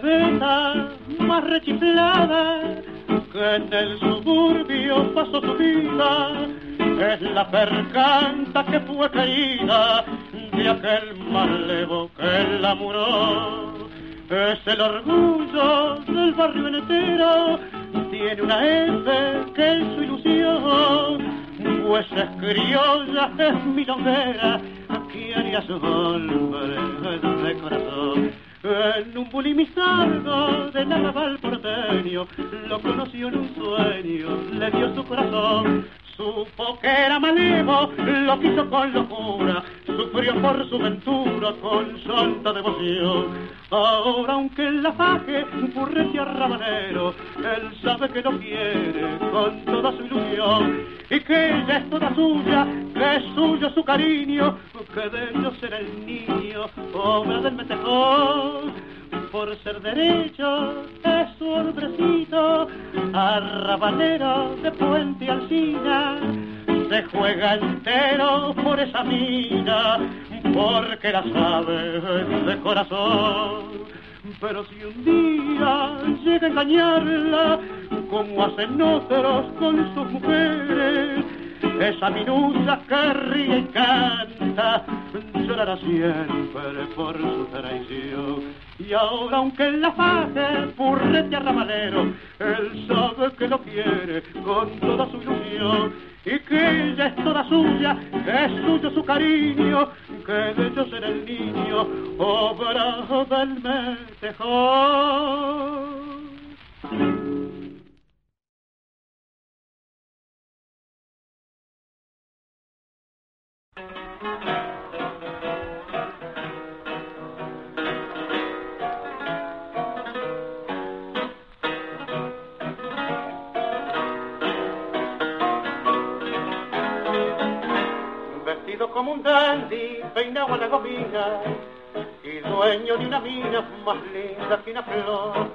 bebeta más rechiflada que en el suburbio pasó su vida es la percanta que fue caída de aquel malevo que la muró. Es el orgullo del barrio entero, tiene una F que es su ilusión, pues es criolla, es milonguera, que haría su hombre de corazón. En un bulimizardo de naval porteño, lo conoció en un sueño, le dio su corazón, Supo que era malevo, lo quiso con locura, sufrió por su ventura con santa devoción. Ahora aunque la faje a rabanero, él sabe que lo quiere con toda su ilusión y que ella es toda suya, que es suyo su cariño, que de ellos será el niño, obra del metejón por ser derecho es su hombrecito, arrabalero de Puente Alcina, se juega entero por esa mina, porque la sabe de corazón. Pero si un día llega a engañarla, como hacen otros con sus mujeres, esa minusa que ríe y canta, llorará siempre por su traición. Y ahora aunque la faje purrete a ramalero, él sabe que lo quiere con toda su ilusión y que ella es toda suya, es suyo su cariño, que de ellos será el niño, obra del metejón. Como un dandy, peinado a la gomina, y dueño de una mina más linda que una flor.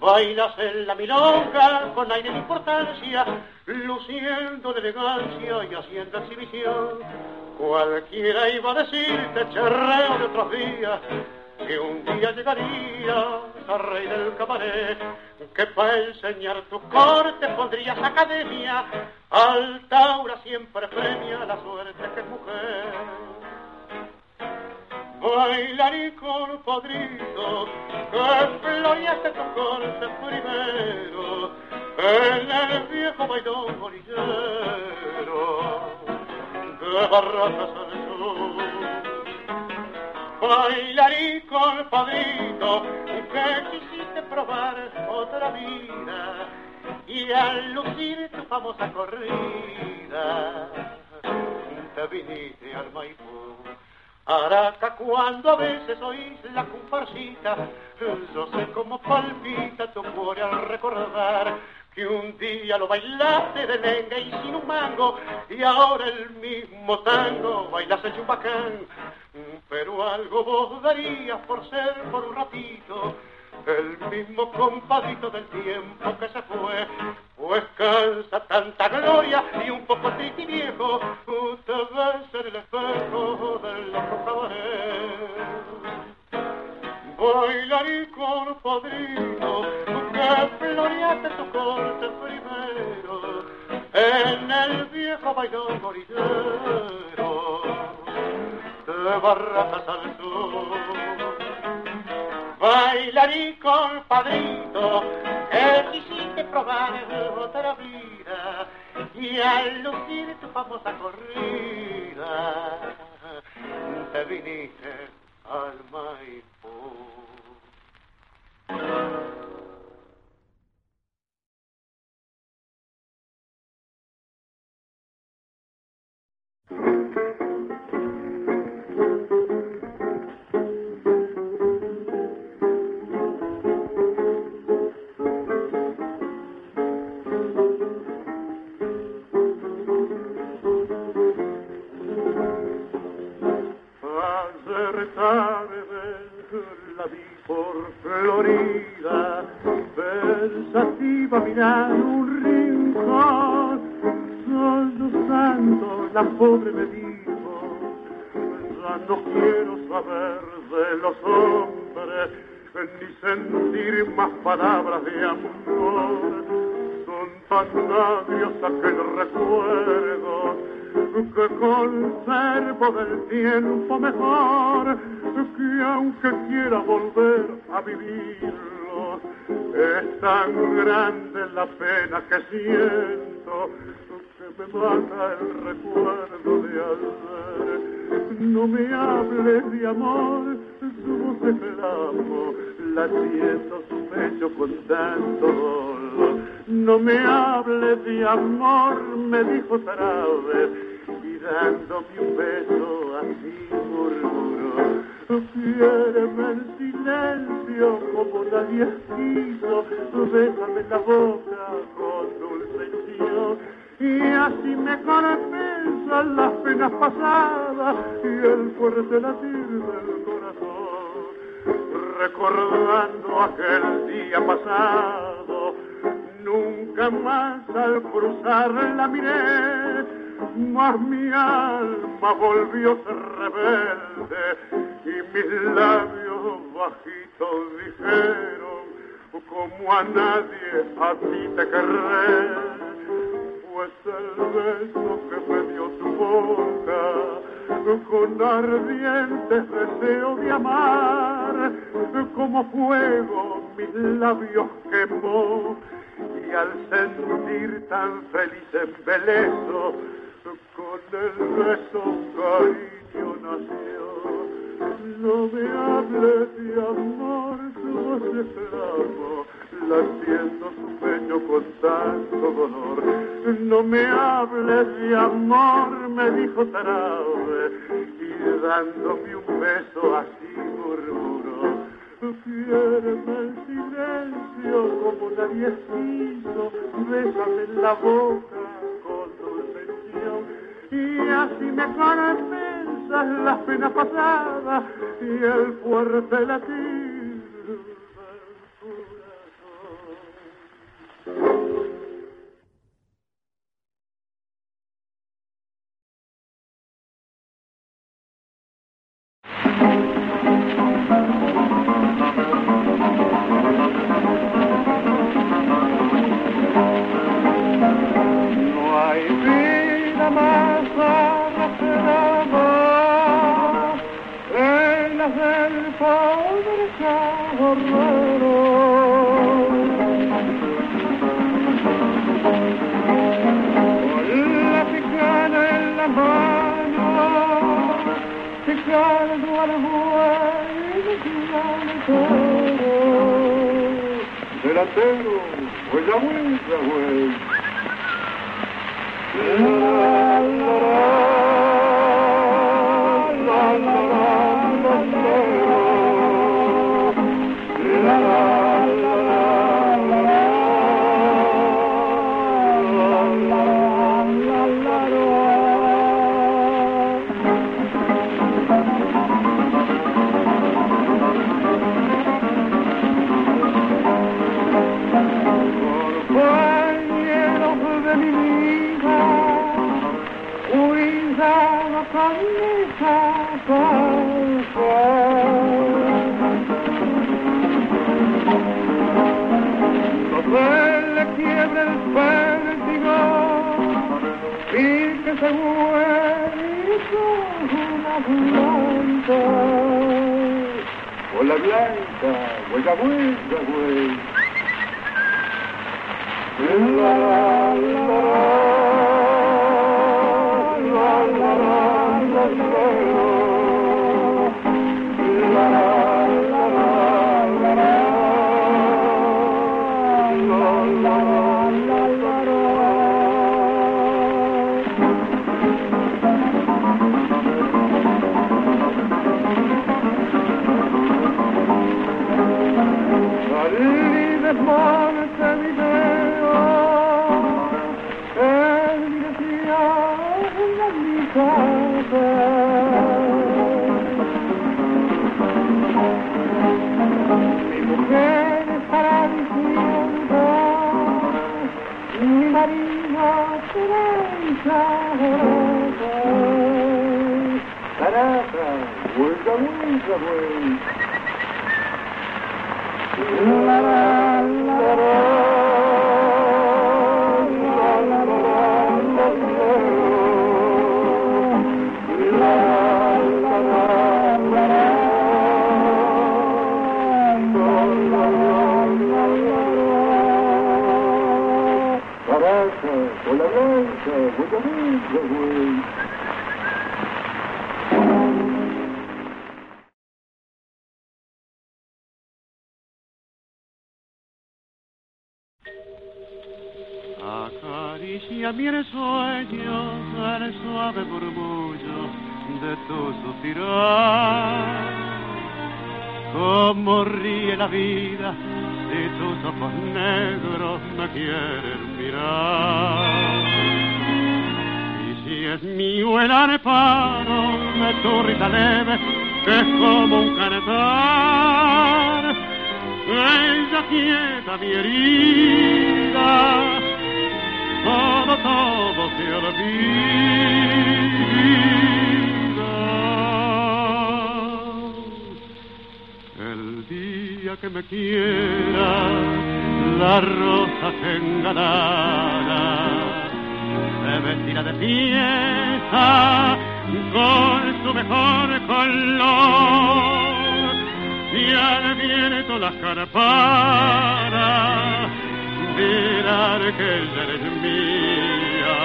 Bailas en la milonga con aire de importancia, luciendo de elegancia y haciendo exhibición. Cualquiera iba a decirte cherreo de otros días, que un día llegaría a rey del cabaret, que para enseñar tu corte pondrías academia, Altaura siempre premia la suerte que es mujer. Bailarí padrito, que floreaste tu corte primero, en el viejo bailón bolillero, de barracas al sur bailarí padrito que quisiste probar otra vida y al lucir tu famosa corrida te viniste al Maipú. Araca cuando a veces oís la comparsita, yo sé cómo palpita tu cuore al recordar que un día lo bailaste de lenga y sin un mango, y ahora el mismo tango bailas el chumbacán. Pero algo vos darías por ser por un ratito el mismo compadito del tiempo que se fue, pues cansa tanta gloria y un poco triste y viejo, usted ves en el espejo del otro cabaret con padrino, que floreaste tu corte primero, en el viejo bailón gorillero, de barracas al sur. con padrino, que quisiste probar otra vida, y al lucir tu famosa corrida, te viniste al Maipo. la ya no quiero saber de los hombres ni sentir más palabras de amor. Son tan labios aquel recuerdo que conservo del tiempo mejor, que aunque quiera volver a vivirlo, es tan grande la pena que siento me mata el recuerdo de ayer. No me hables de amor, su voz de clamo, latiendo su pecho con tanto dolor. No me hables de amor, me dijo vez, y dándome un beso así murmuró. Quiéreme en silencio como nadie quiso, bésame la boca con dulce y así me compensan las penas pasadas y el fuerte latir del corazón. Recordando aquel día pasado, nunca más al cruzar la miré, mas mi alma volvió ser rebelde y mis labios bajitos dijeron, como a nadie a ti te querré pues el beso que me dio tu boca, con ardientes deseos de amar, como fuego mis labios quemó, y al sentir tan feliz embeleso, con el beso cariño nació. No me hables de amor, tu voz de latiendo su pecho con tanto dolor. No me hables de amor, me dijo Tarabe, y dándome un beso así murmuró. Quiéreme en silencio como nadie quiso, bésame en la boca con dulce y así me pensas las penas pasadas y el fuerte latir Delantero, pues ya güey, ya güey. Hola Blanca, huella, huella, güey. La, la, la, me quiera, la rosa se engalara, se vestirá de fiesta con su mejor color. Y al viento las carparas mirar que ella eres mía.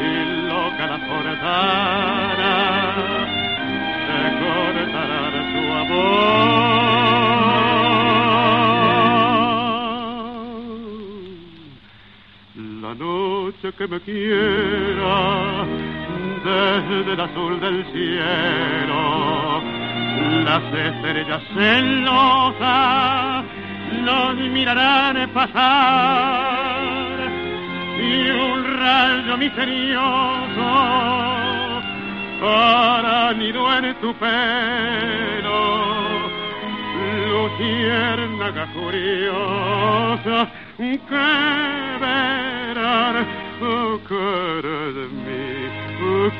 Y loca la forzara se cortará su amor la noche que me quiera desde el azul del cielo las estrellas celosas los mirarán pasar y un rayo misterioso para nido en tu pelo luciérnaga curiosa que verán oh, cara de mi oh,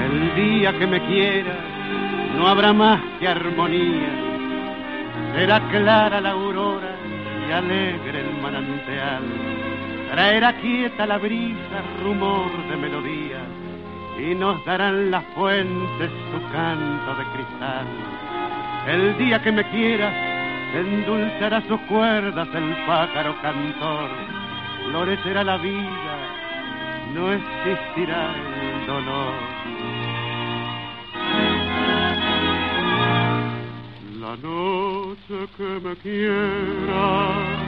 El día que me quiera no habrá más que armonía. Será clara la aurora y alegre el manantial. Traerá quieta la brisa, rumor de melodía, y nos darán las fuentes su canto de cristal. El día que me quiera, endulzará sus cuerdas el pájaro cantor, florecerá la vida, no existirá el dolor. La noche que me quiera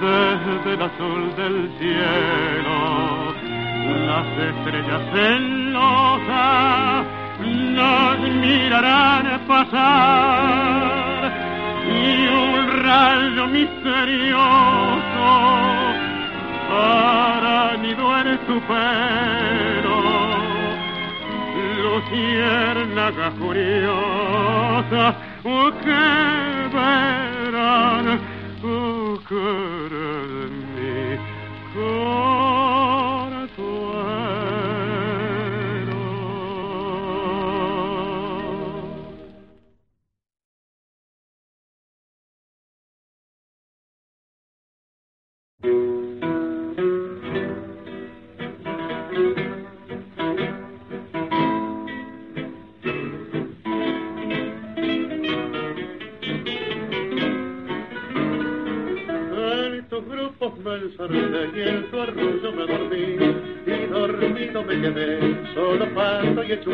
desde el azul del cielo, las estrellas celosas nos mirarán pasar y un rayo misterioso para nido en tu pelo. Luciérnaga curiosa oh, que verán oh, y en tu arrullo me dormí. Y dormido me quedé solo paso y hecho.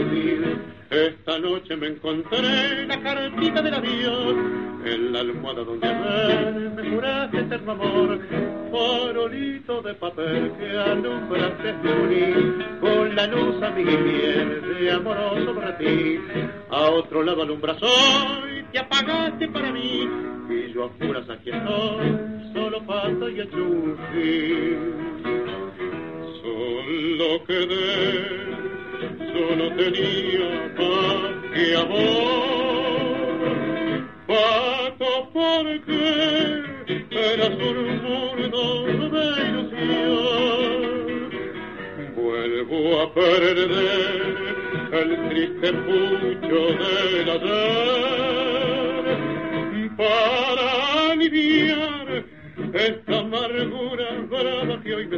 Esta noche me encontré la cartita del adiós en la almohada donde ayer me juraste eterno amor. Farolito de papel que alumbraste de unir con la luz amiga y fiel de amoroso para ti. A otro lado alumbras hoy te apagaste para mí. Y yo a puras aquí estoy solo pata y achufi. Son lo que de, solo tenía paz y amor. Paco, porque eras un murdo de ilusión. Vuelvo a perder el triste pucho del ayer para aliviar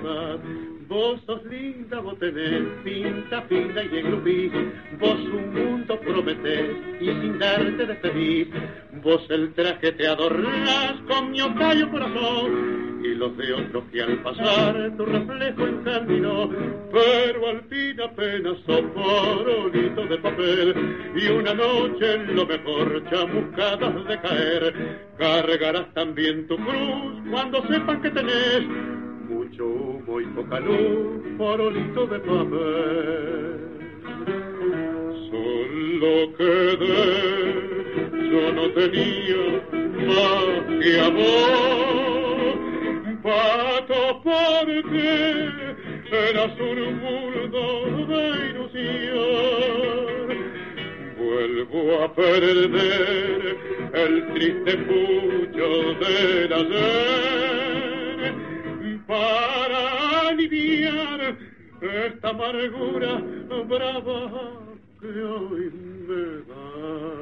Vos sos linda, vos tenés pinta fina y engrupí. Vos un mundo prometés y sin darte despedís. Vos el traje te adornás con mi ocayo corazón y los de otros que al pasar tu reflejo encaminó. Pero al fin apenas sos farolito de papel y una noche en lo mejor chamuscadas de caer. Cargarás también tu cruz cuando sepan que tenés mucho humo y poca luz, farolito de papel. Solo quedé, yo no tenía más que amor, pato porque eras un mundo de ilusión. Vuelvo a perder el triste pucho del ayer para aliviar esta amargura brava que hoy me da.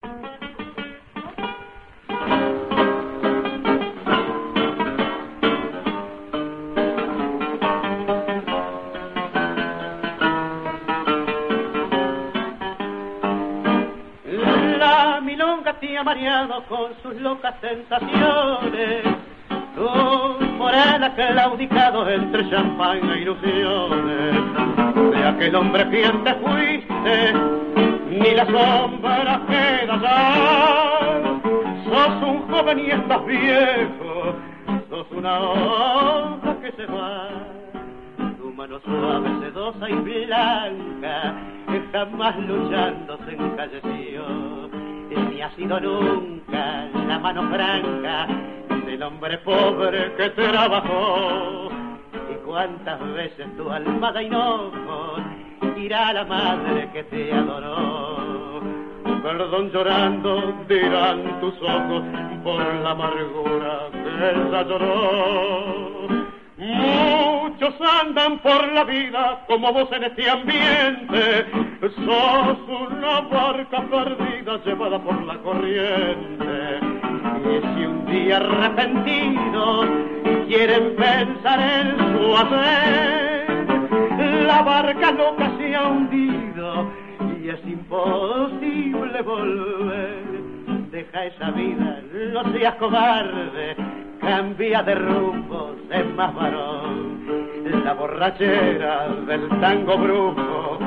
La milonga te ha mareado con sus locas sensaciones. Tu morena claudicado entre champán e ilusiones. De aquel hombre quien te fuiste, ni la sombra queda ya. Sos un joven y estás viejo, sos una hoja que se va tu mano suave, sedosa y blanca, jamás luchando se encalleció, ni ha sido nunca la mano franca del hombre pobre que trabajó. Y cuántas veces tu alma de hinojo irá a la madre que te adoró. Perdón llorando dirán tus ojos por la amargura que ella lloró. Muchos andan por la vida como vos en este ambiente. Sos una barca perdida llevada por la corriente. Y si un día arrepentidos quieren pensar en su hacer, la barca loca se ha hundido y es imposible volver. Deja esa vida, no seas cobarde, cambia de rumbo, sé más varón. La borrachera del tango brujo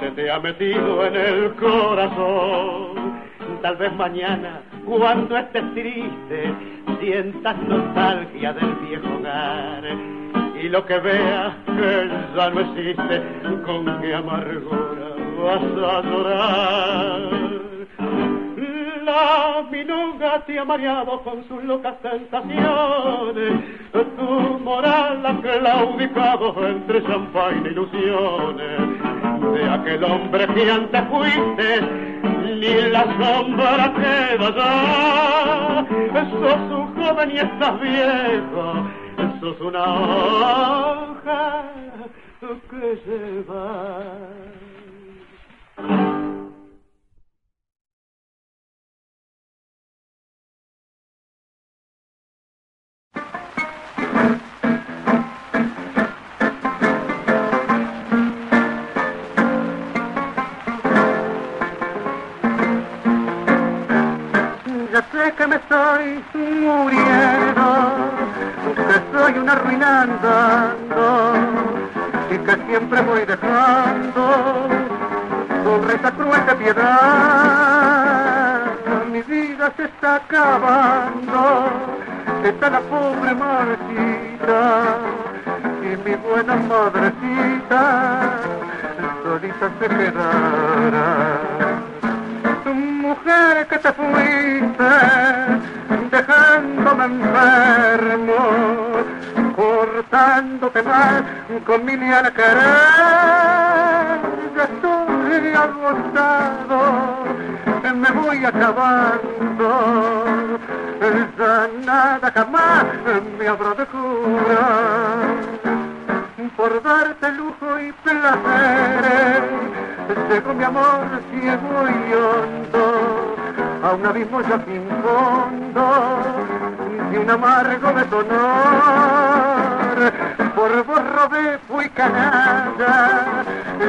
se te ha metido en el corazón. Tal vez mañana, cuando estés triste, sientas nostalgia del viejo hogar. Y lo que veas que ya no existe, con qué amargura vas a llorar. La milonga te ha mareado con sus locas tentaciones, tu moral ha claudicado entre champagne e ilusiones. De aquel hombre que antes fuiste, ni la sombra queda ya. Sos un joven y estás viejo, sos una hoja que se va. Sé que me estoy muriendo, que soy un arruinando y que siempre voy dejando sobre esa cruel de piedad. Mi vida se está acabando, está la pobre marchita y mi buena madrecita solita se quedará mujer que te fuiste, dejándome enfermo, cortándote mal con mi liana querer. Ya estoy agotado, me voy acabando, ya nada jamás me habrá de curar. Por darte lujo y placer, llegó mi amor ciego y hondo a un abismo ya sin fondo y un amargo deshonor. Por vos robé, fui canalla,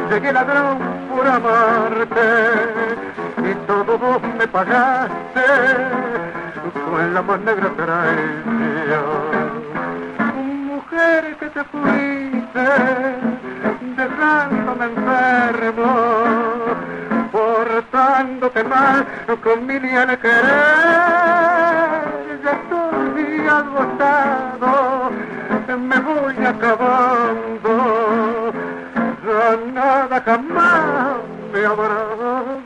llegué ladrón por amarte y todo vos me pagaste con la más negra traición. Mujer que te fuiste dejándome enfermo portándote mal con mi al querer. Ya estoy agotado, me voy acabando. Ya nada jamás me habrá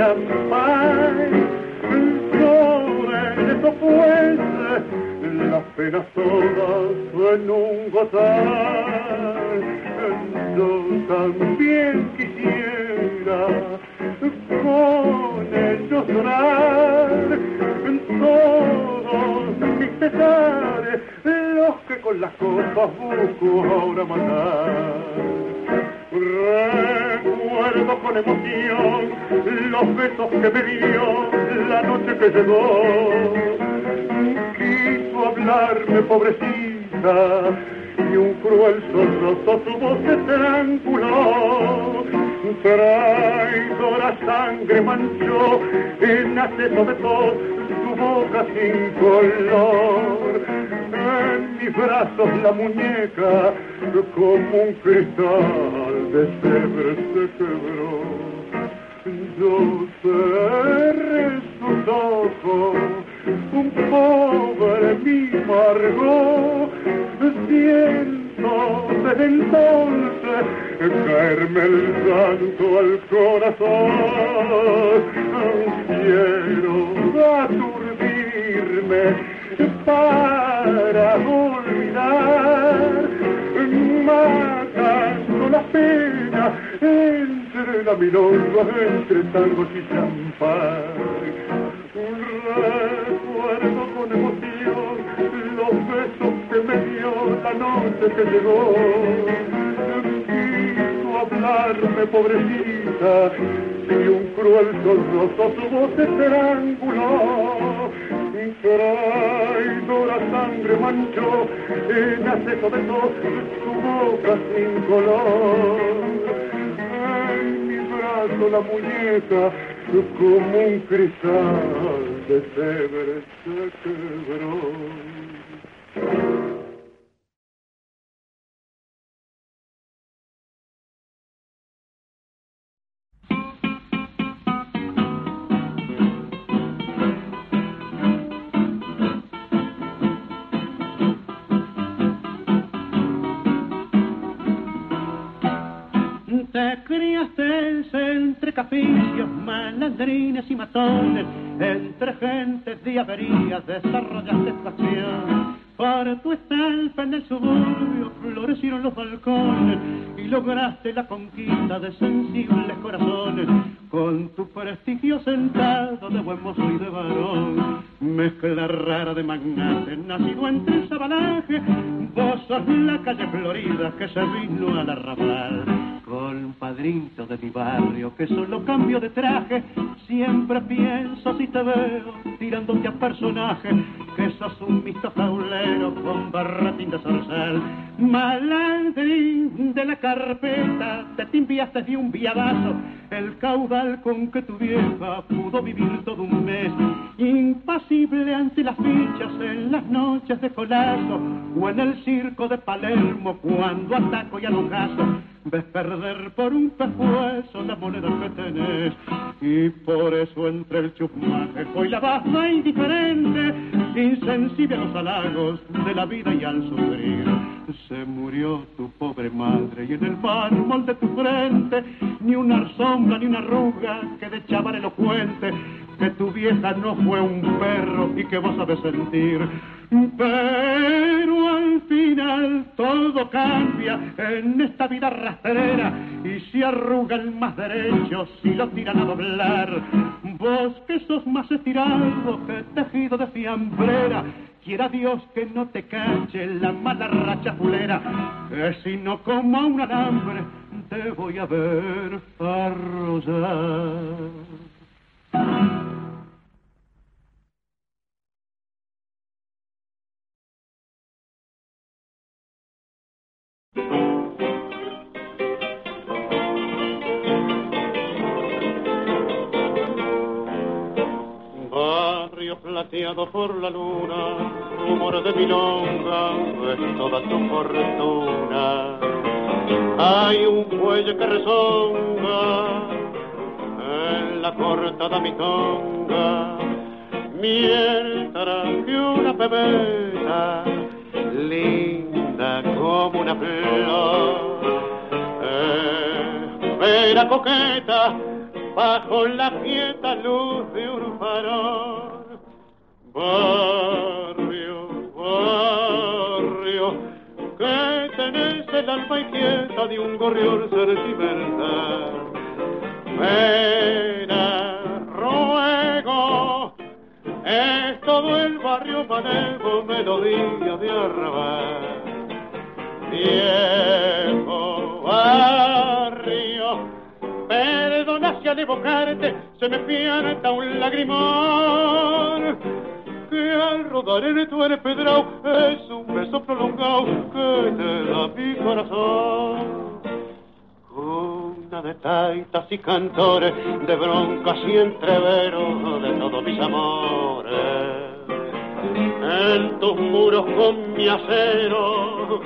más champán, sobre eso pues, las penas todas en un gozar. Yo también quisiera con ellos llorar todos mis pesares, los que con las copas busco ahora matar. Recuerdo con emoción los besos que me dio la noche que llegó. Quiso hablarme, pobrecita, y un cruel sorroso su voz estranguló. Traidora sangre manchó en acceso de todo su boca sin color. En mis brazos la muñeca como un cristal de se quebró. Yo cerré sus ojos, un pobre mi amargó, siento desde entonces caerme el llanto al corazón. Quiero aturdirme para olvidar, la pena entre la milonga, entre tangos y champán. Recuerdo con emoción los besos que me dio la noche que llegó. Quiso hablarme, pobrecita, y un cruel sorroso su voz estranguló. Traidora sangre manchó en acceso de tos su boca sin color. En mi brazo la muñeca como un cristal de cebre se quebró. Te criaste entre caficios, malandrines y matones, entre gentes de averías desarrollaste pasión. Por tu estampa en el suburbio florecieron los balcones y lograste la conquista de sensibles corazones. Con tu prestigio sentado de buen mozo y de varón, mezcla rara de magnate, nacido entre el sabanaje, vos sos la calle florida que se vino al arrabal. Compadrito de mi barrio, que solo cambio de traje, siempre pienso si te veo tirándote a personaje, que sos un misto faulero con barratín de zorzal. Malandrín de la carpeta, te timbiaste de un viadazo, el caudal con que tu vieja pudo vivir todo un mes. Impasible ante las fichas en las noches de colazo, o en el circo de Palermo cuando ataco y alojazo ves perder por un pejueso la moneda que tenés. Y por eso entre el chupmaje y la baja indiferente, insensible a los halagos de la vida y al sufrir. Se murió tu pobre madre y en el mármol de tu frente ni una sombra ni una arruga que de chaval elocuente que tu vieja no fue un perro y que vos sabes sentir. Pero al final todo cambia en esta vida rastrera y se arruga el más derecho si lo tiran a doblar. Vos que sos más estirado que tejido de fiambrera, quiera Dios que no te cache la mala racha fulera, que si no como a un alambre te voy a ver arrollar. Barrio plateado por la luna, rumor de milonga, es toda tu fortuna. Hay un cuello que rezonga la cortada mitonga, mientras que una pebeta linda como una flor. Eh, era coqueta bajo la quieta luz de un farol. Barrio, barrio, que tenés el alma inquieta de un gorrión sentimental. Pena, es todo el barrio manejo, melodía de arrabal. Viejo barrio, perdona si al evocarte se me pianta un lagrimón. Que al rodar en tu empedrado es un beso prolongado que te da mi corazón de taitas y cantores, de broncas y entreveros de todos mis amores. En tus muros con mi acero,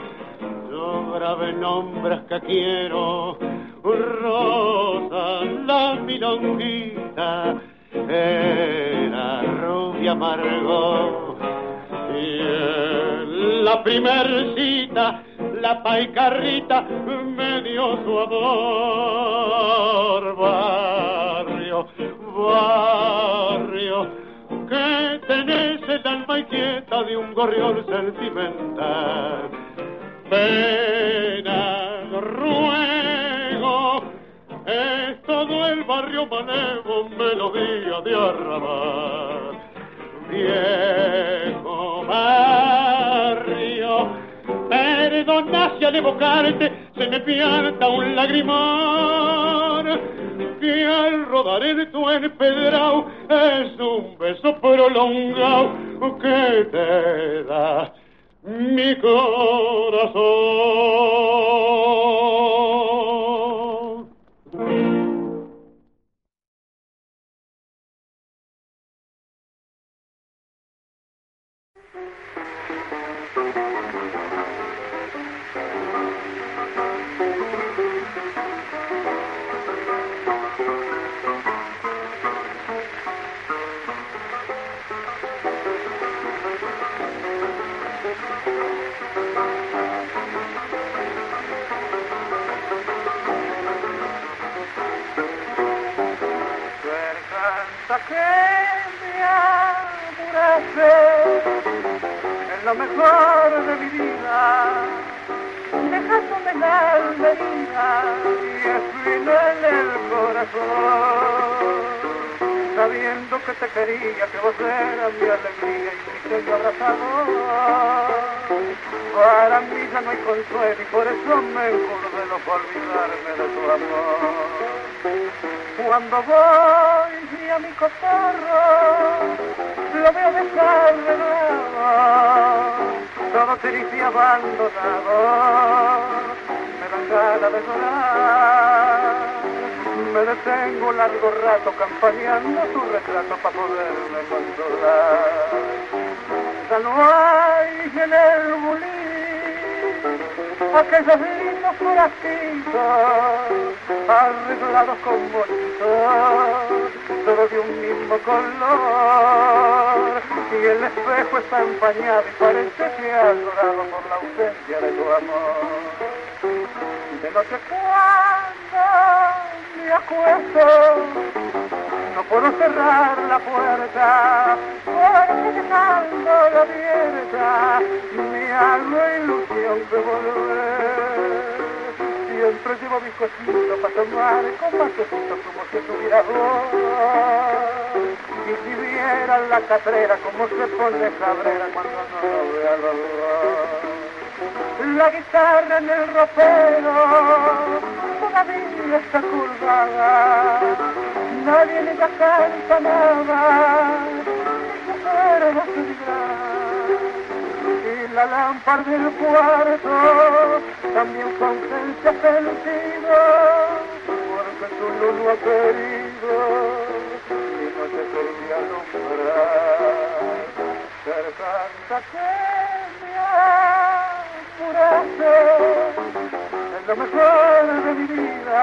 yo grabé nombres que quiero. Rosa, la milonguita, era rubia amargo. Y en la primer cita, la paicarrita me dio su amor. Barrio, barrio, que tenés el alma inquieta de un gorrión sentimental. Pena, ruego, es todo el barrio manejo, melodía de arrabal. Viejo si al evocarte se me pianta un lagrimón que al rodar en tu empedrado es un beso prolongado que te da mi corazón. Que me amurece en lo mejor de mi vida, dejándome la alma y espina en el corazón. Sabiendo que te quería, que vos eras mi alegría y mi sueño abrazador. Para mí ya no hay consuelo y por eso me encurdeno por olvidarme de tu amor. Cuando voy a mi cotorro, lo veo desordenado, todo triste y abandonado, me dan ganas de llorar. Me detengo un largo rato campaneando tu retrato para poderme consolar. Ya no hay en el bulín aquellos lindos bracitos arreglados con bonitos, todos de un mismo color. Y el espejo está empañado y parece que ha llorado por la ausencia de tu amor. De noche cuando me acuesto no puedo cerrar la puerta porque dejando la abierta me hago ilusión de volver. Siempre llevo mi cosito para tomar con masecitos como si tuviera vos. Y si vieran la catrera como se pone cabrera cuando no lo vea los. La guitarra en el ropero todavía está curvada nadie le canta nada, fuera la Y la lámpara del cuarto también con sentido, porque tú no lo has querido y no te quería alumbrar. Ser canta que me apuraste, es lo mejor de mi vida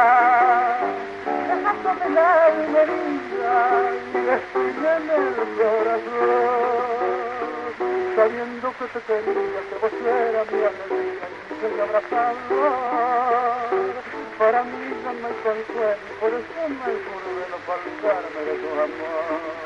dejándome la herida y destruyendo el corazón. Sabiendo que te quería, que vos eras mi alegría y que abrazador. Para mí no hay consuelo, por eso me juro de no faltarme de tu amor.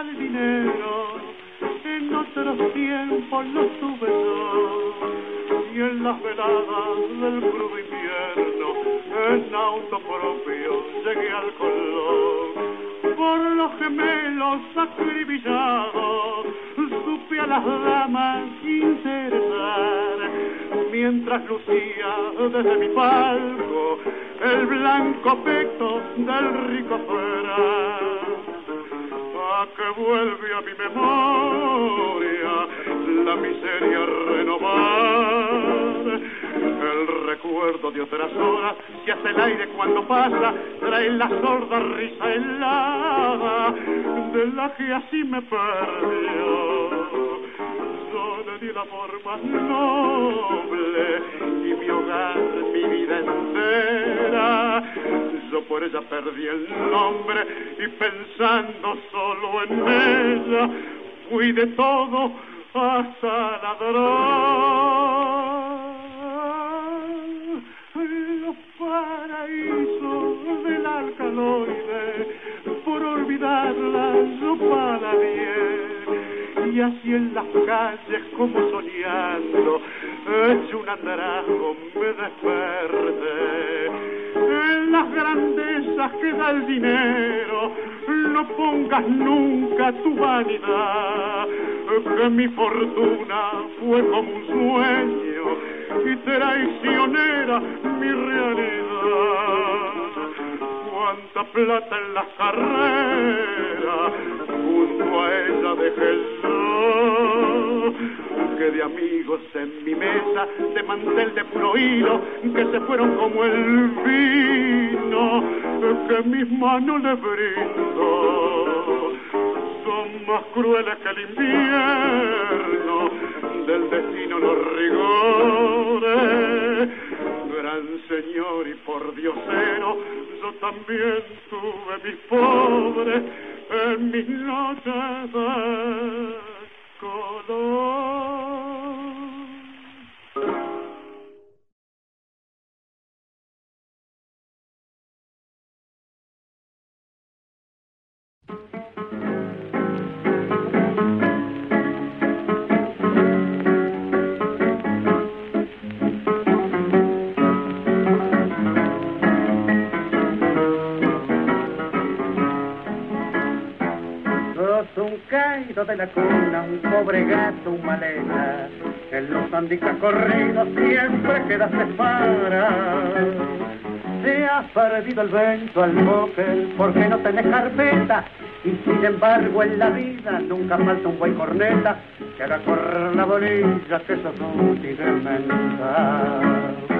el dinero, en otros tiempos lo tuve yo, en las veladas del crudo invierno, en auto propio llegué al color. Por los gemelos acribillados, supe a las damas interesar, mientras lucía desde mi palco el blanco pecho del rico fuera que vuelve a mi memoria la miseria renovar. El recuerdo de otras horas que hace el aire cuando pasa, trae la sorda risa helada de la que así me perdió le di la forma noble y mi hogar, mi vida entera. Yo por ella perdí el nombre y pensando solo en ella, fui de todo hasta ladrón. Los paraísos del alcaloide, por olvidarla yo para bien y así en las calles como soñando, hecho un andrajo me desperté. Las grandezas que da el dinero, no pongas nunca tu vanidad, que mi fortuna fue como un sueño y traicionera mi realidad. Cuánta plata en las carreras, junto a ella dejé el de amigos en mi mesa, de mantel de puro hilo, que se fueron como el vino, que mis manos le brindo. Son más crueles que el invierno, del destino los rigores. Gran señor y por diosero, yo también tuve mis pobres en mis noches color. De la cuna, un pobre gato, un maleta. En los andicas corridos siempre quedaste para. Se ha perdido el vento al móvil porque no tenés carpeta. Y sin embargo en la vida nunca falta un buen corneta que haga correr la bolilla que sos útil de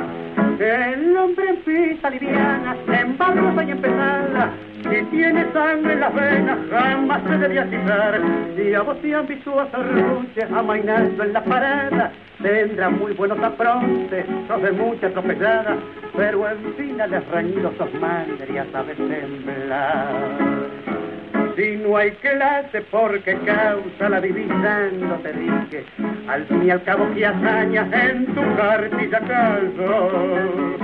El hombre empieza liviana, embarrosa y empezada, y tiene sangre en las venas, jamás se debía citar. Y a vos te han visto a amainando en la parada, tendrá muy buenos aprontes, sos de mucha tropezada, pero en fin al reñidos sos madre, ya sabes temblar si no hay clase porque causa la divisa, no te dije, al fin y al cabo que hazañas en tu cartilla calzo.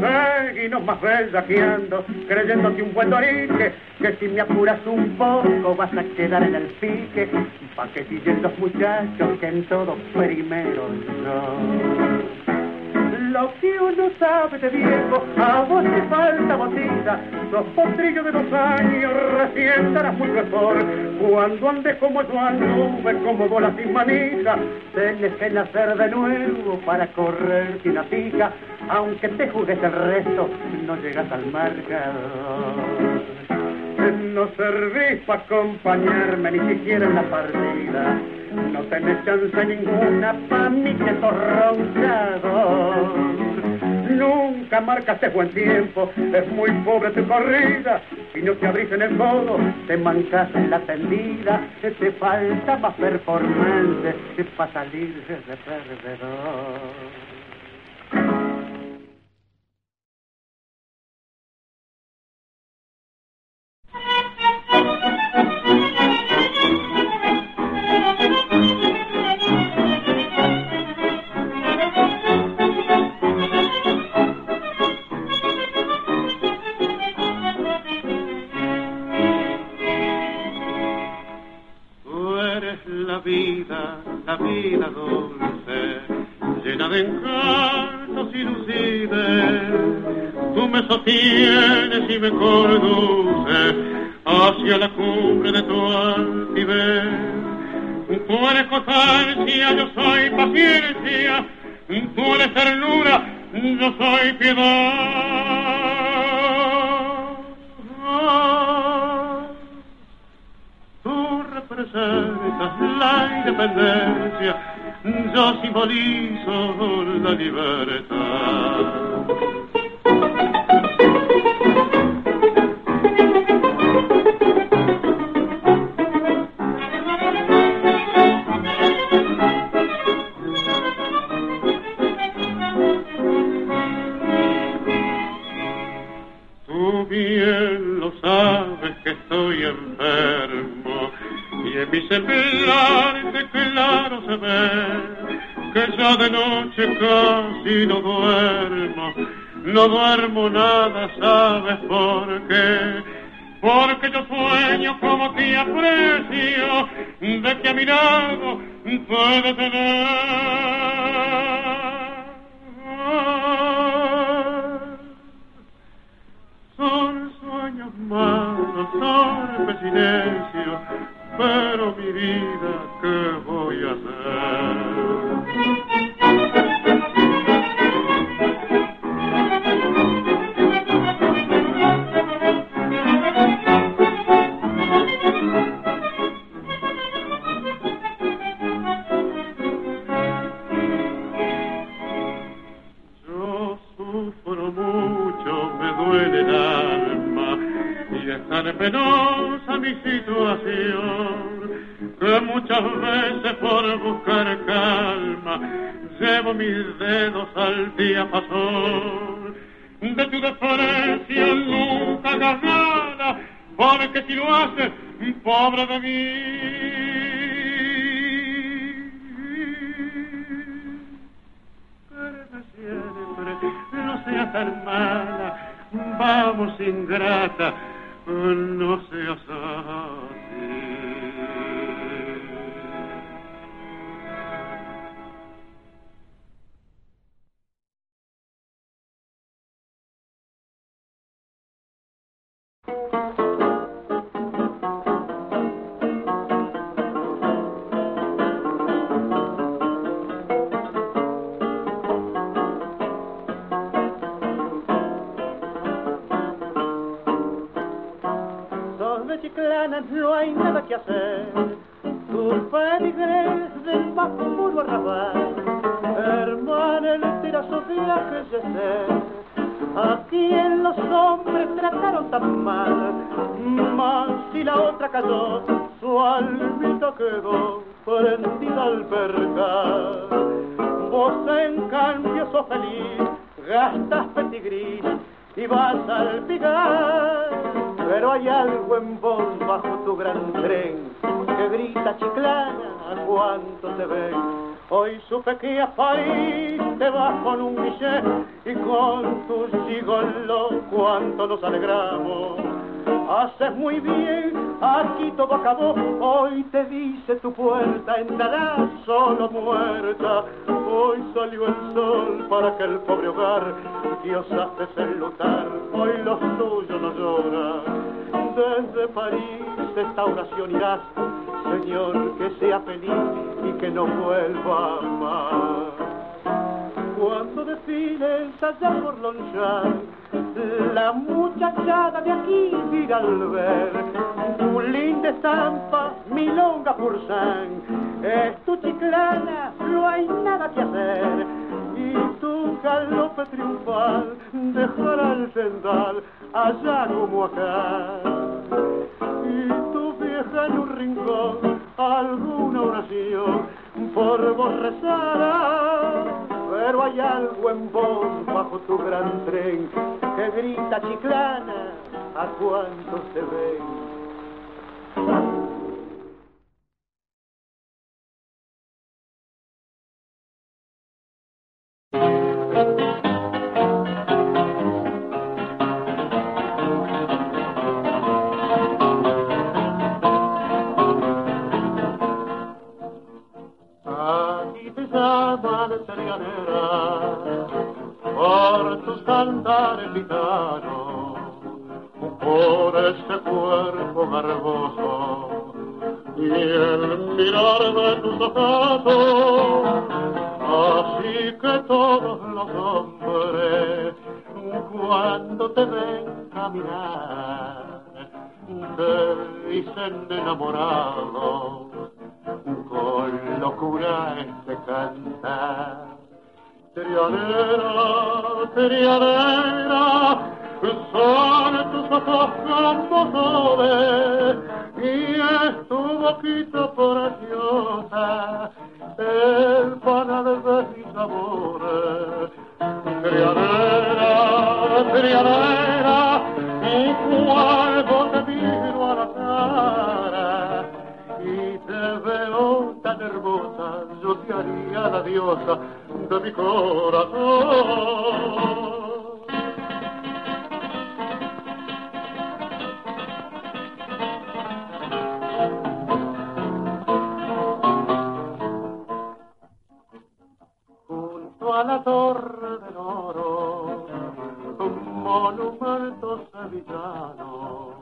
Seguinos más bellaqueando, creyéndote un buen dorique, que si me apuras un poco vas a quedar en el pique, pa' que siguen los muchachos que en todo primero lo que uno sabe de viejo, a vos te falta botita, los potrillos de dos años recién darás muy mejor, cuando andes como yo anduve, como bola sin manija, tenés que nacer de nuevo para correr sin fija, aunque te jugues el resto, no llegas al marcador. No servís para acompañarme ni siquiera en la partida. No tenés chance ninguna pa' mí que sos Nunca marcaste buen tiempo, es muy pobre tu corrida. Si no te abrís en el codo, te mancas en la tendida. Te falta más performance para salir de perdedor. me conduce hacia la cumbre de tu altivez. Tú eres constancia, yo soy paciencia, tú eres ternura, yo soy piedad. Tú representas la independencia, yo simbolizo la libertad. No tan mal, mas si la otra cayó, su almita quedó prendida al percal. Vos en cambio sos feliz, gastas petigris y vas al picar, pero hay algo en vos bajo tu gran tren que grita chiclana a cuánto te ven Hoy supe que a París te vas con un billete y con tu gigolo cuánto nos alegramos. Haces muy bien, aquí todo acabó, hoy te dice tu puerta, entrarás solo muerta. Hoy salió el sol para aquel pobre hogar, Dios hace lutar, hoy los tuyos no lloran. Desde París esta oración irás, Señor, que sea feliz y que no vuelva más. Cuando desfiles allá por Longchamp, la muchachada de aquí mira al ver tu linda estampa, milonga san, es tu chiclana, no hay nada que hacer. Y tu galope triunfal dejará el sendal allá como acá. Y tu en un rincón alguna oración por vos rezará, pero hay algo en vos bajo tu gran tren que grita chiclana a cuánto se ven. grande enamorado, con locura este cantar. Triadera, triadera, son tus ojos como y es tu boquita preciosa el panal de mis amores. Trianera, trianera, mi cuerpo te miro a la cara y te veo tan hermosa, yo te haría la diosa de mi corazón. a la torre del oro, un monumento sevillano,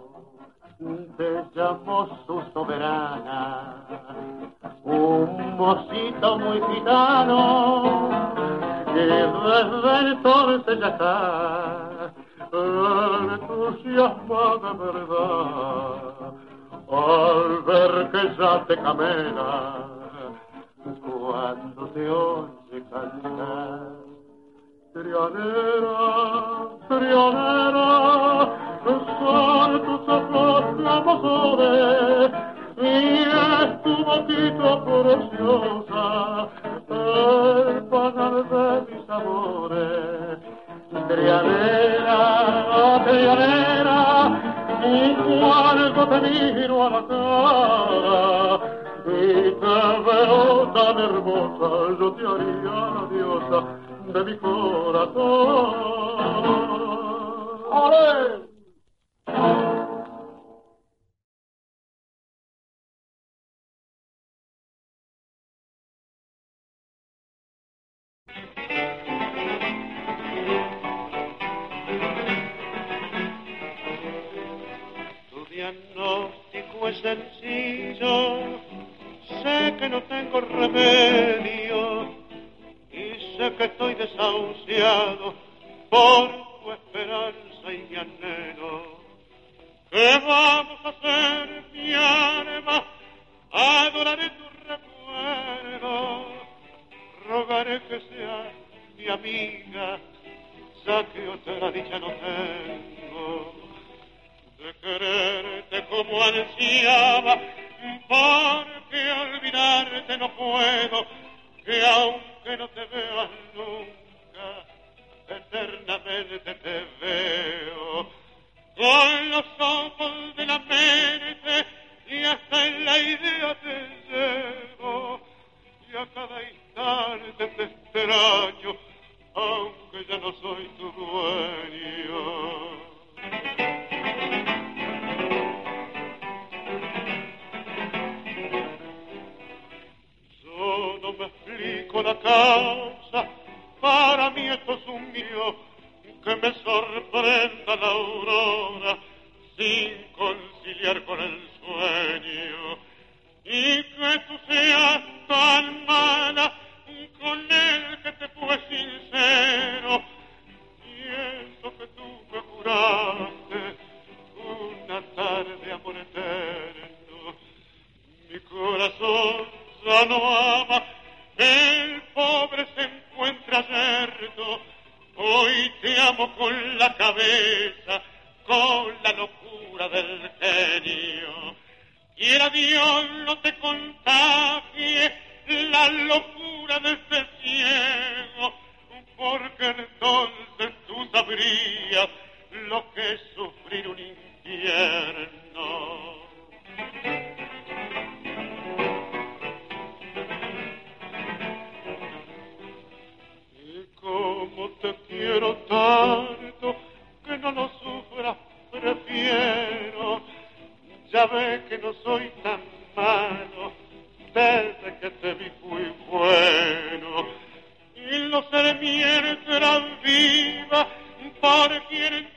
te llamó su soberana, un mocito muy gitano, que desde entonces ya está, entusiasma de verdad, al ver que ya te camela, cuando te oye prisionera, prisionera, son tus ojos amores y es tu boquita preciosa, el pagar de mis amores. Trianera, trianera, y cuando te miro a la cara y te veo tan hermosa, yo te haría la diosa de mi corazón. ¡Ale! Tu diagnóstico es sencillo, sé que no tengo remedio que estoy desahuciado por tu esperanza y mi anhelo. ¿Qué vamos a hacer, mi alma? Adoraré tu recuerdo. Rogaré que seas mi amiga, ya que otra dicha no tengo. De quererte como ansiaba, porque olvidarte no puedo, que aunque no te veo,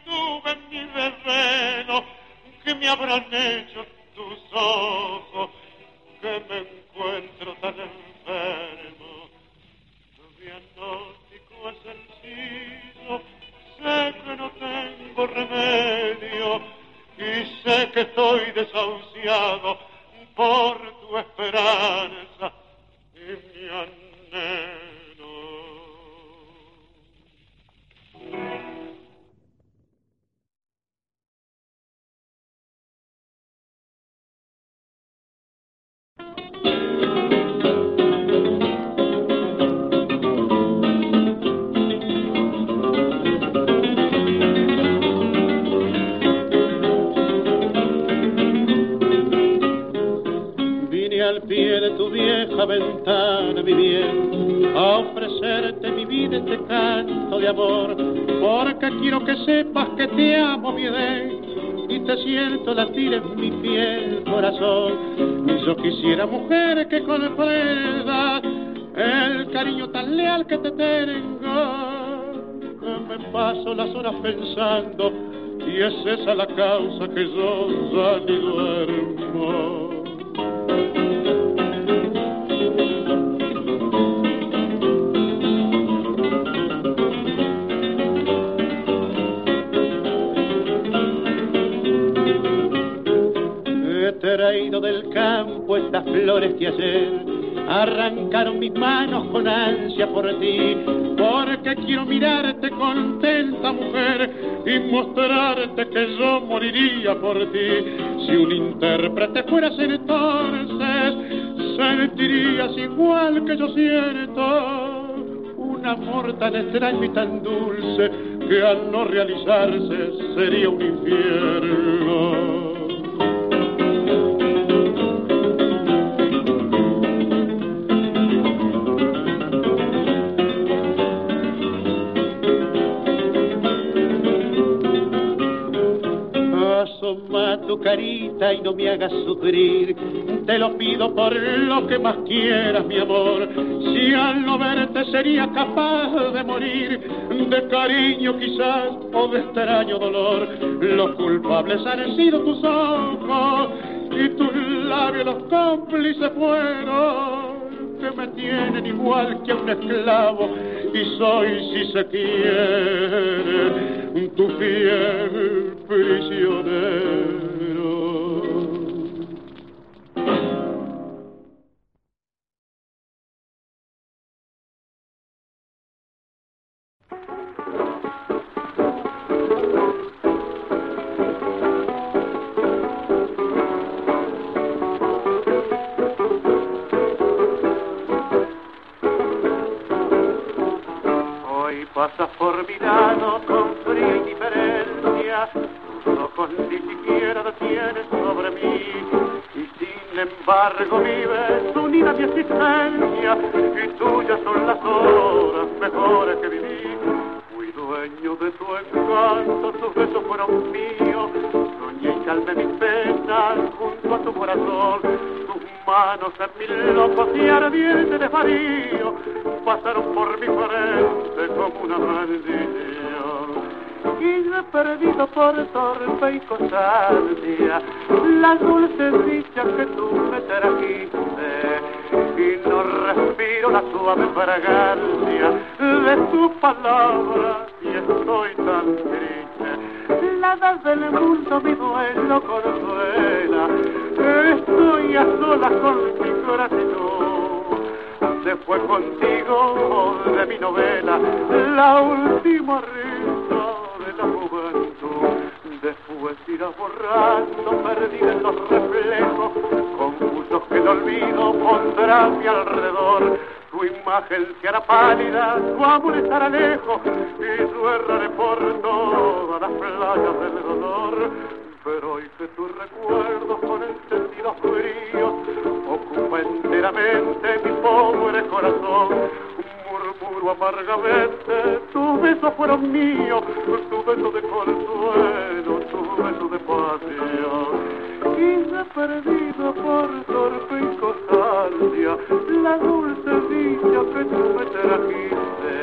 tuve en mi desvelo, que me habrán hecho tus ojos, que me encuentro tan enfermo. Tu diagnóstico es sencillo, sé que no tengo remedio y sé que estoy desahuciado por tu esperanza y mi vieja ventana, mi bien, a ofrecerte mi vida este canto de amor, porque quiero que sepas que te amo, mi Edén, y te siento latir en mi fiel corazón. Yo quisiera, mujer, que comprenda el cariño tan leal que te tengo, me paso las horas pensando, y es esa la causa que yo ya ni duermo. Del campo estas flores que ayer arrancaron mis manos con ansia por ti, porque quiero mirarte contenta mujer y mostrarte que yo moriría por ti. Si un intérprete fueras entonces, sentirías igual que yo siento un amor tan extraño y tan dulce que al no realizarse sería un infierno. Y no me hagas sufrir. Te lo pido por lo que más quieras, mi amor. Si al no verte sería capaz de morir, de cariño quizás o de extraño dolor. Los culpables han sido tus ojos y tus labios los cómplices fueron que me tienen igual que un esclavo y soy, si se quiere, tu fiel prisionero. Pasaron por mi frente como una maldición y yo he perdido por torpe y constancia la dulce dicha que tú me trajiste. Y no respiro la suave fragancia de tu palabra y estoy tan triste. Nada del mundo mi duelo consuela. Estoy a solas con mi gratitud se fue contigo de mi novela la última risa la juventud. Después irá borrando, perdida en los reflejos, confusos que el olvido pondrá a mi alrededor. Tu imagen se hará pálida, tu amor estará lejos, y yo erraré por todas las playas del dolor. Pero hoy que tu recuerdo con el sentido frío ocupa enteramente mi pobre corazón, murmuro amargamente, tus besos fueron míos, tu beso de consuelo, tu beso de pasión. He perdido por torpe y constancia la dulce dicha que tú me trajiste.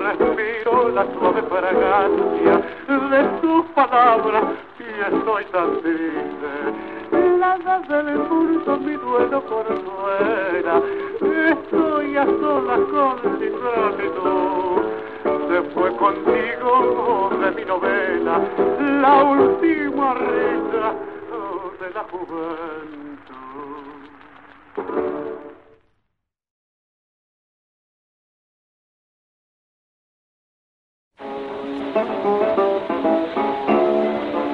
Respiro la suave fragancia de tus palabras y estoy tan triste. Nada del mundo mi duelo por fuera estoy a solas con mi gratitud. Se fue contigo de mi novela, la última risa de la juventud.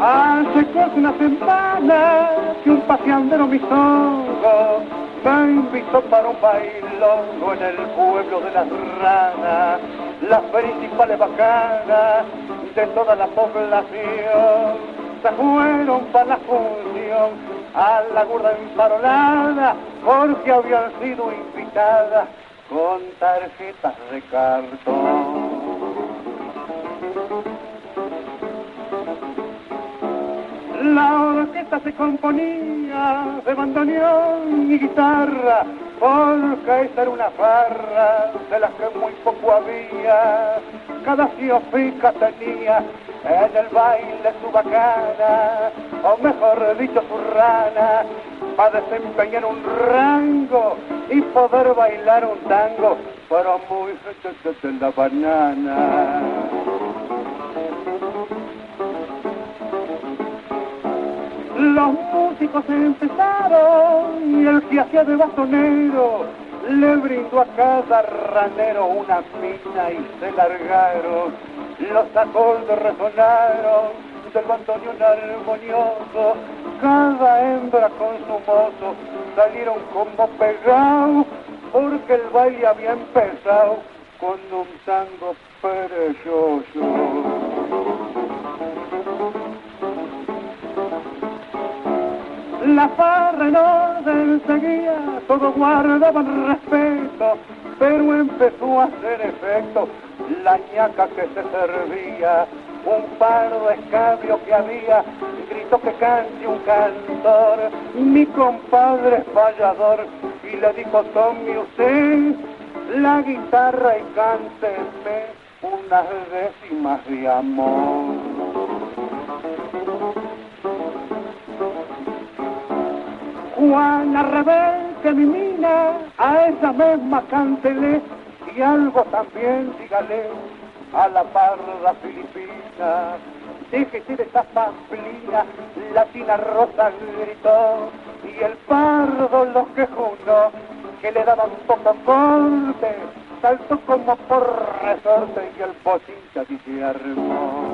Hace casi una semana que un paseandero mis ojos me invitó para un bailongo en el pueblo de las ranas, las principales bacanas de toda la población. Se fueron para la función a la gorda emparolada porque habían sido invitadas con tarjetas de cartón. La orquesta se componía de bandoneón y guitarra, porque esa era una farra de las que muy poco había. Cada fija tenía en el baile su bacana, o mejor dicho su rana, para desempeñar un rango y poder bailar un tango, pero muy de la banana. Los músicos empezaron y el que hacía de bastonero le brindó a cada ranero una mina y se largaron. Los acordes resonaron del bandoneón armonioso, cada hembra con su mozo salieron como pegados porque el baile había empezado con un tango perezoso. La farra en orden seguía, todos guardaban respeto, pero empezó a hacer efecto la ñaca que se servía, un par de escabio que había, gritó que cante un cantor, mi compadre fallador, y le dijo, tome usted la guitarra y cánteme unas décimas de amor. Juana Rebelde, mi mina, a esa misma cántele y algo también dígale a la parda filipina. Déjese de esa pamplina, latina rosa gritó, y el pardo los quejunos que le daban poco corte, saltó como por resorte y el bochincha se armó.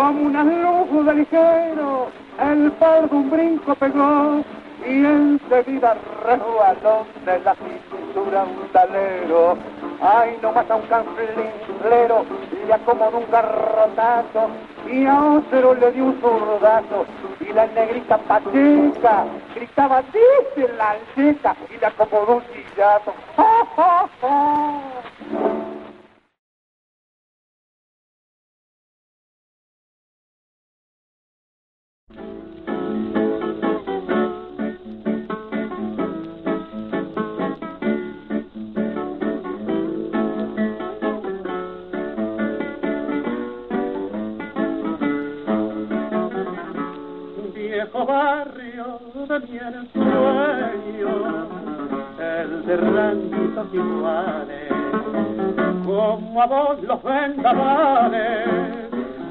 Como una luz de ligero, el pardo un brinco pegó y enseguida resbalón de la cintura un talero. Ay, nomás a un canflinglero le acomodó un garrotazo y a otro le dio un zurdazo y la negrita pacheca gritaba dice la chica y le acomodó un sillazo. Mi sueño, el de ranchitos iguales, como a vos los vendavales,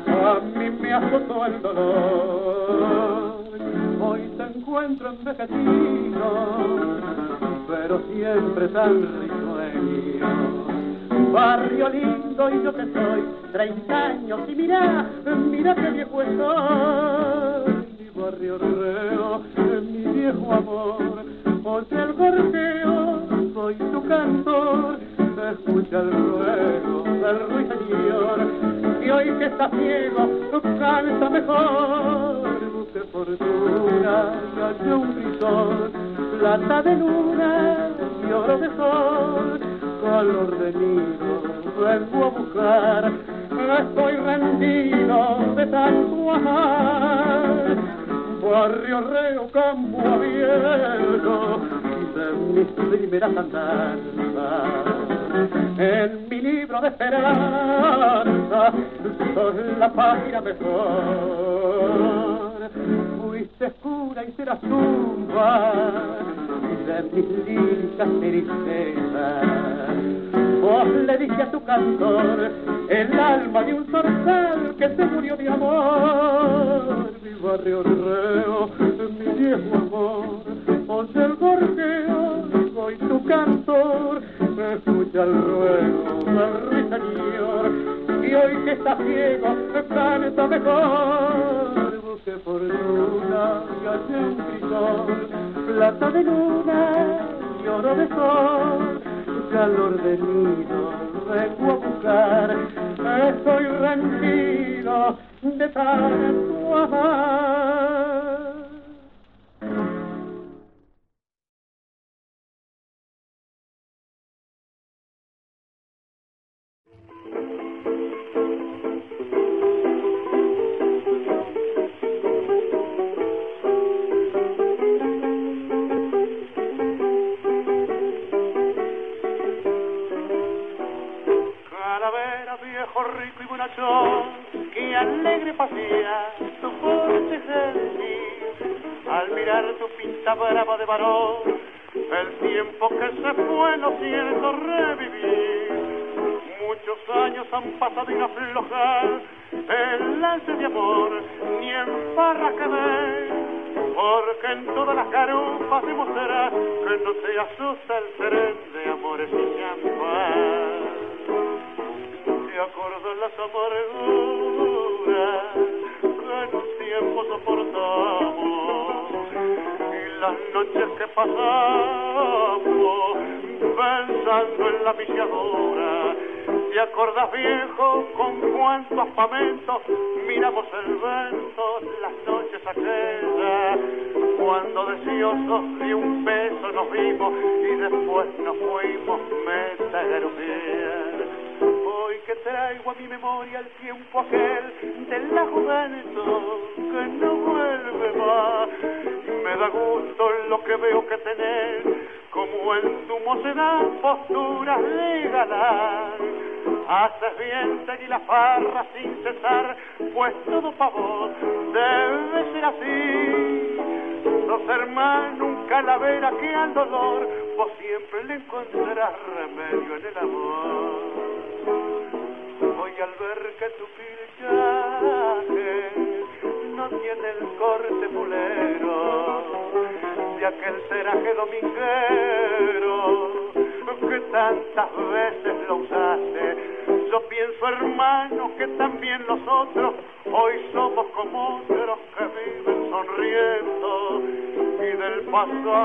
a mí me azotó el dolor. Hoy te encuentro envejecido, pero siempre tan risueño barrio lindo y yo que soy, 30 años y mira, mira qué viejo estoy. Barrio reo, mi viejo amor, oye el gorjeo, soy tu cantor, escucha el ruego del ruiseñor, y hoy que estás ciego, canta mejor, busque fortuna, calle un grisón, plata de luna y oro de sol. Calor de nido vengo a buscar, estoy rendido de tanto amar. Barrio reo, campo abierto, de mis primeras andanzas. En mi libro de esperanza, son la página mejor. Fuiste oscura y serás tumba de mis lisas tristezas. Vos le dije a tu cantor el alma de un zorzal que se murió de amor. Mi barrio reo, mi viejo amor, oye el gorjeo, soy tu cantor. Escucha el ruego del ruiseñor y hoy que estás ciego, canta mejor. Busque fortuna hace un crisol, plata de luna y oro de sol, calor de nido vengo a buscar, estoy rendido de tanto amar. Bonachón, que alegre pasea tu porte gentil. Al mirar tu pinta brava de varón, el tiempo que se fue no siento revivir. Muchos años han pasado y no aflojar el lance de amor, ni en farra que ver, porque en todas las carupas demostrará que no se asusta el seren de amores y champán se acordó las amarguras que en un tiempo soportamos y las noches que pasamos pensando en la viciadura. ¿Te acordás viejo con cuánto aspamento miramos el vento las noches aquellas cuando deseosos de un beso nos vimos y después nos fuimos meta Hoy que traigo a mi memoria el tiempo aquel de la juventud que no vuelve más. Me da gusto lo que veo que tenés, como en tu mocedad posturas de galán. Haces bien seguir la farra sin cesar, pues todo pa' vos debe ser así. Sos hermano, un calavera que al dolor vos siempre le encontrarás remedio en el amor. Hoy al ver que tu pilchaje no tiene el corte mulero de aquel ceraje dominguero que tantas veces lo usaste. Yo pienso, hermano, que también nosotros hoy somos como otros que viven sonriendo y del pasar